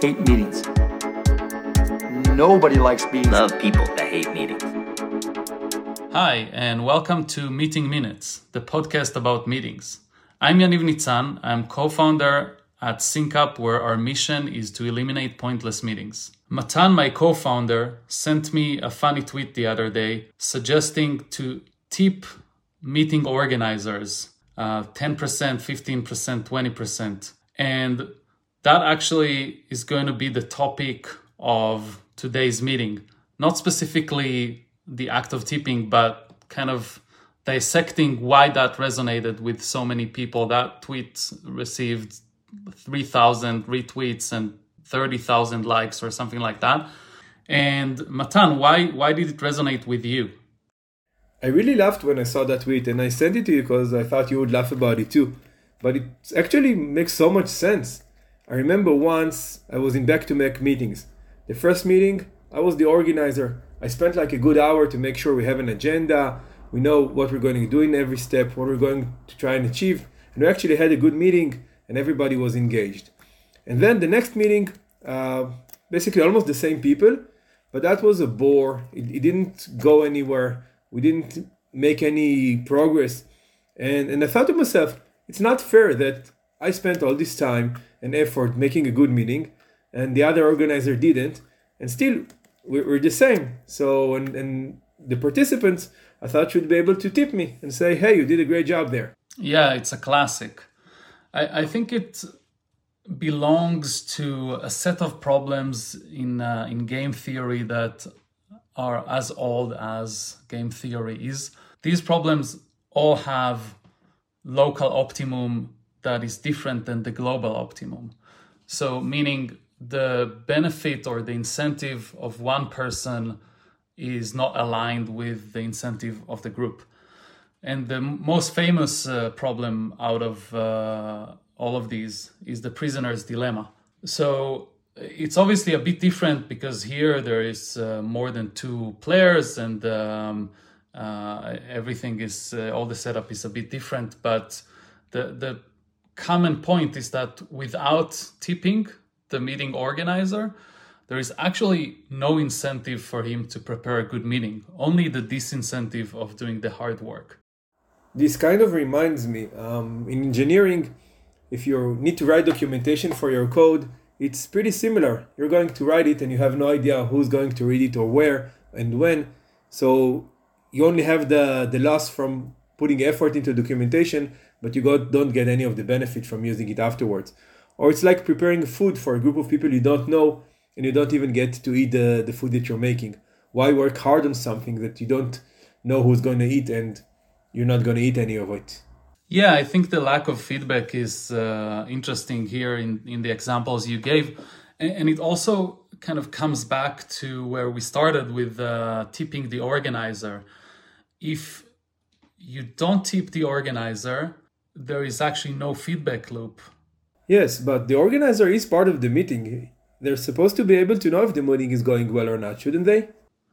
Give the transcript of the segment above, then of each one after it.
hate meetings. Nobody likes being. Love people that hate meetings. Hi, and welcome to Meeting Minutes, the podcast about meetings. I'm Yaniv Nitzan. I'm co founder at SyncUp, where our mission is to eliminate pointless meetings. Matan, my co founder, sent me a funny tweet the other day suggesting to tip meeting organizers uh, 10%, 15%, 20%. And that actually is going to be the topic of today's meeting. Not specifically the act of tipping, but kind of dissecting why that resonated with so many people. That tweet received 3,000 retweets and 30,000 likes or something like that. And Matan, why why did it resonate with you? I really laughed when I saw that tweet and I sent it to you because I thought you would laugh about it too. But it actually makes so much sense. I remember once I was in back to back meetings. The first meeting, I was the organizer. I spent like a good hour to make sure we have an agenda, we know what we're going to do in every step, what we're going to try and achieve. And we actually had a good meeting and everybody was engaged. And then the next meeting, uh, basically almost the same people, but that was a bore. It, it didn't go anywhere we didn't make any progress. And, and I thought to myself, it's not fair that I spent all this time and effort making a good meeting and the other organizer didn't. And still, we're, the same. So, and, and the participants, I thought should be able to tip me and say, hey, you did a great job there. Yeah, it's a classic. I, I think it belongs to a set of problems in uh, in game theory that are as old as game theory is. These problems all have local optimum that is different than the global optimum. So, meaning the benefit or the incentive of one person is not aligned with the incentive of the group. And the most famous uh, problem out of uh, all of these is the prisoner's dilemma. So, it's obviously a bit different because here there is uh, more than two players and um, uh, everything is uh, all the setup is a bit different but the the common point is that without tipping the meeting organizer there is actually no incentive for him to prepare a good meeting only the disincentive of doing the hard work this kind of reminds me um, in engineering if you need to write documentation for your code it's pretty similar. You're going to write it and you have no idea who's going to read it or where and when. So you only have the, the loss from putting effort into documentation, but you got, don't get any of the benefit from using it afterwards. Or it's like preparing food for a group of people you don't know and you don't even get to eat the, the food that you're making. Why work hard on something that you don't know who's going to eat and you're not going to eat any of it? Yeah, I think the lack of feedback is uh, interesting here in, in the examples you gave. And, and, it also kind of comes back to where we started with uh, tipping the organizer. If you don't tip the organizer, there is actually no feedback loop. Yes, but the organizer is part of the meeting. They're supposed to be able to know if the meeting is going well or not, shouldn't they?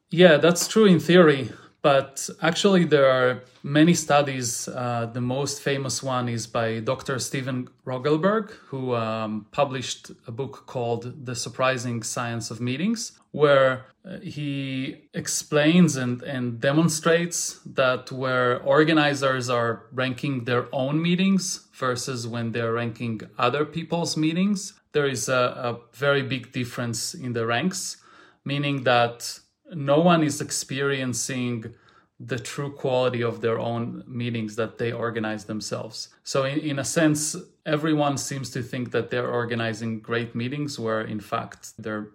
Yeah, that's true in theory. But actually, there are many studies. Uh, the most famous one is by Dr. Steven Rogelberg, who um, published a book called The Surprising Science of Meetings, where uh, he explains and, and demonstrates that where organizers are ranking their own meetings versus when they're ranking other people's meetings, there is a, a very big difference in the ranks, meaning that no one is experiencing the true quality of their own meetings that they organize themselves. So, in, in a sense, everyone seems to think that they're organizing great meetings, where in fact their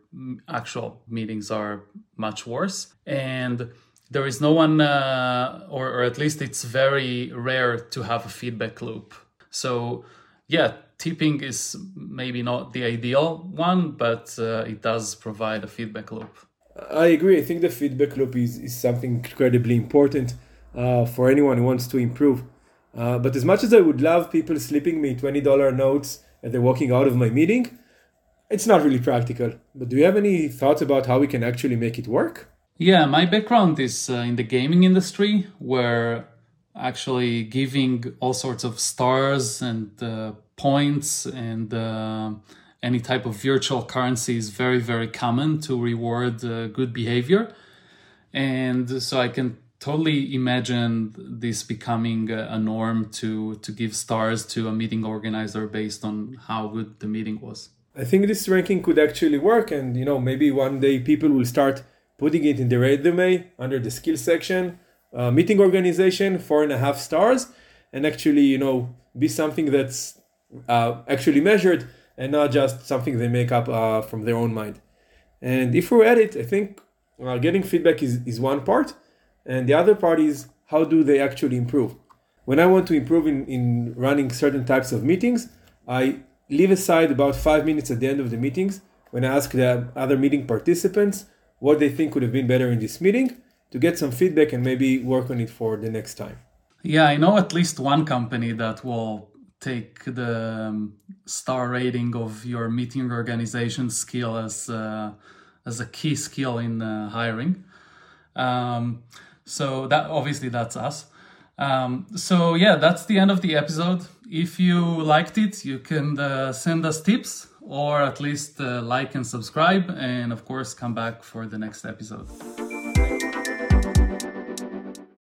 actual meetings are much worse. And there is no one, uh, or, or at least it's very rare to have a feedback loop. So, yeah, tipping is maybe not the ideal one, but uh, it does provide a feedback loop. I agree. I think the feedback loop is, is something incredibly important uh, for anyone who wants to improve. Uh, but as much as I would love people slipping me $20 notes as they're walking out of my meeting, it's not really practical. But do you have any thoughts about how we can actually make it work? Yeah, my background is uh, in the gaming industry, where actually giving all sorts of stars and uh, points and uh, any type of virtual currency is very, very common to reward uh, good behavior. And so I can totally imagine this becoming a, norm to, to give stars to a meeting organizer based on how good the meeting was. I think this ranking could actually work, and you know maybe one day people will start putting it in the resume under the skill section, uh, meeting organization four and a half stars, and actually you know be something that's uh, actually measured and not just something they make up uh, from their own mind. And if we're at it, I think uh, getting feedback is, is one part, and the other part is how do they actually improve. When I want to improve in, in running certain types of meetings, I leave aside about five minutes at the end of the meetings when I ask the other meeting participants what they think could have been better in this meeting to get some feedback and maybe work on it for the next time. Yeah, I know at least one company that will take the um, star rating of your meeting organization skill as uh, as a key skill in uh, hiring. Um, so that obviously that's us. Um, so yeah, that's the end of the episode. If you liked it, you can uh, send us tips or at least uh, like and subscribe, and of course, come back for the next episode.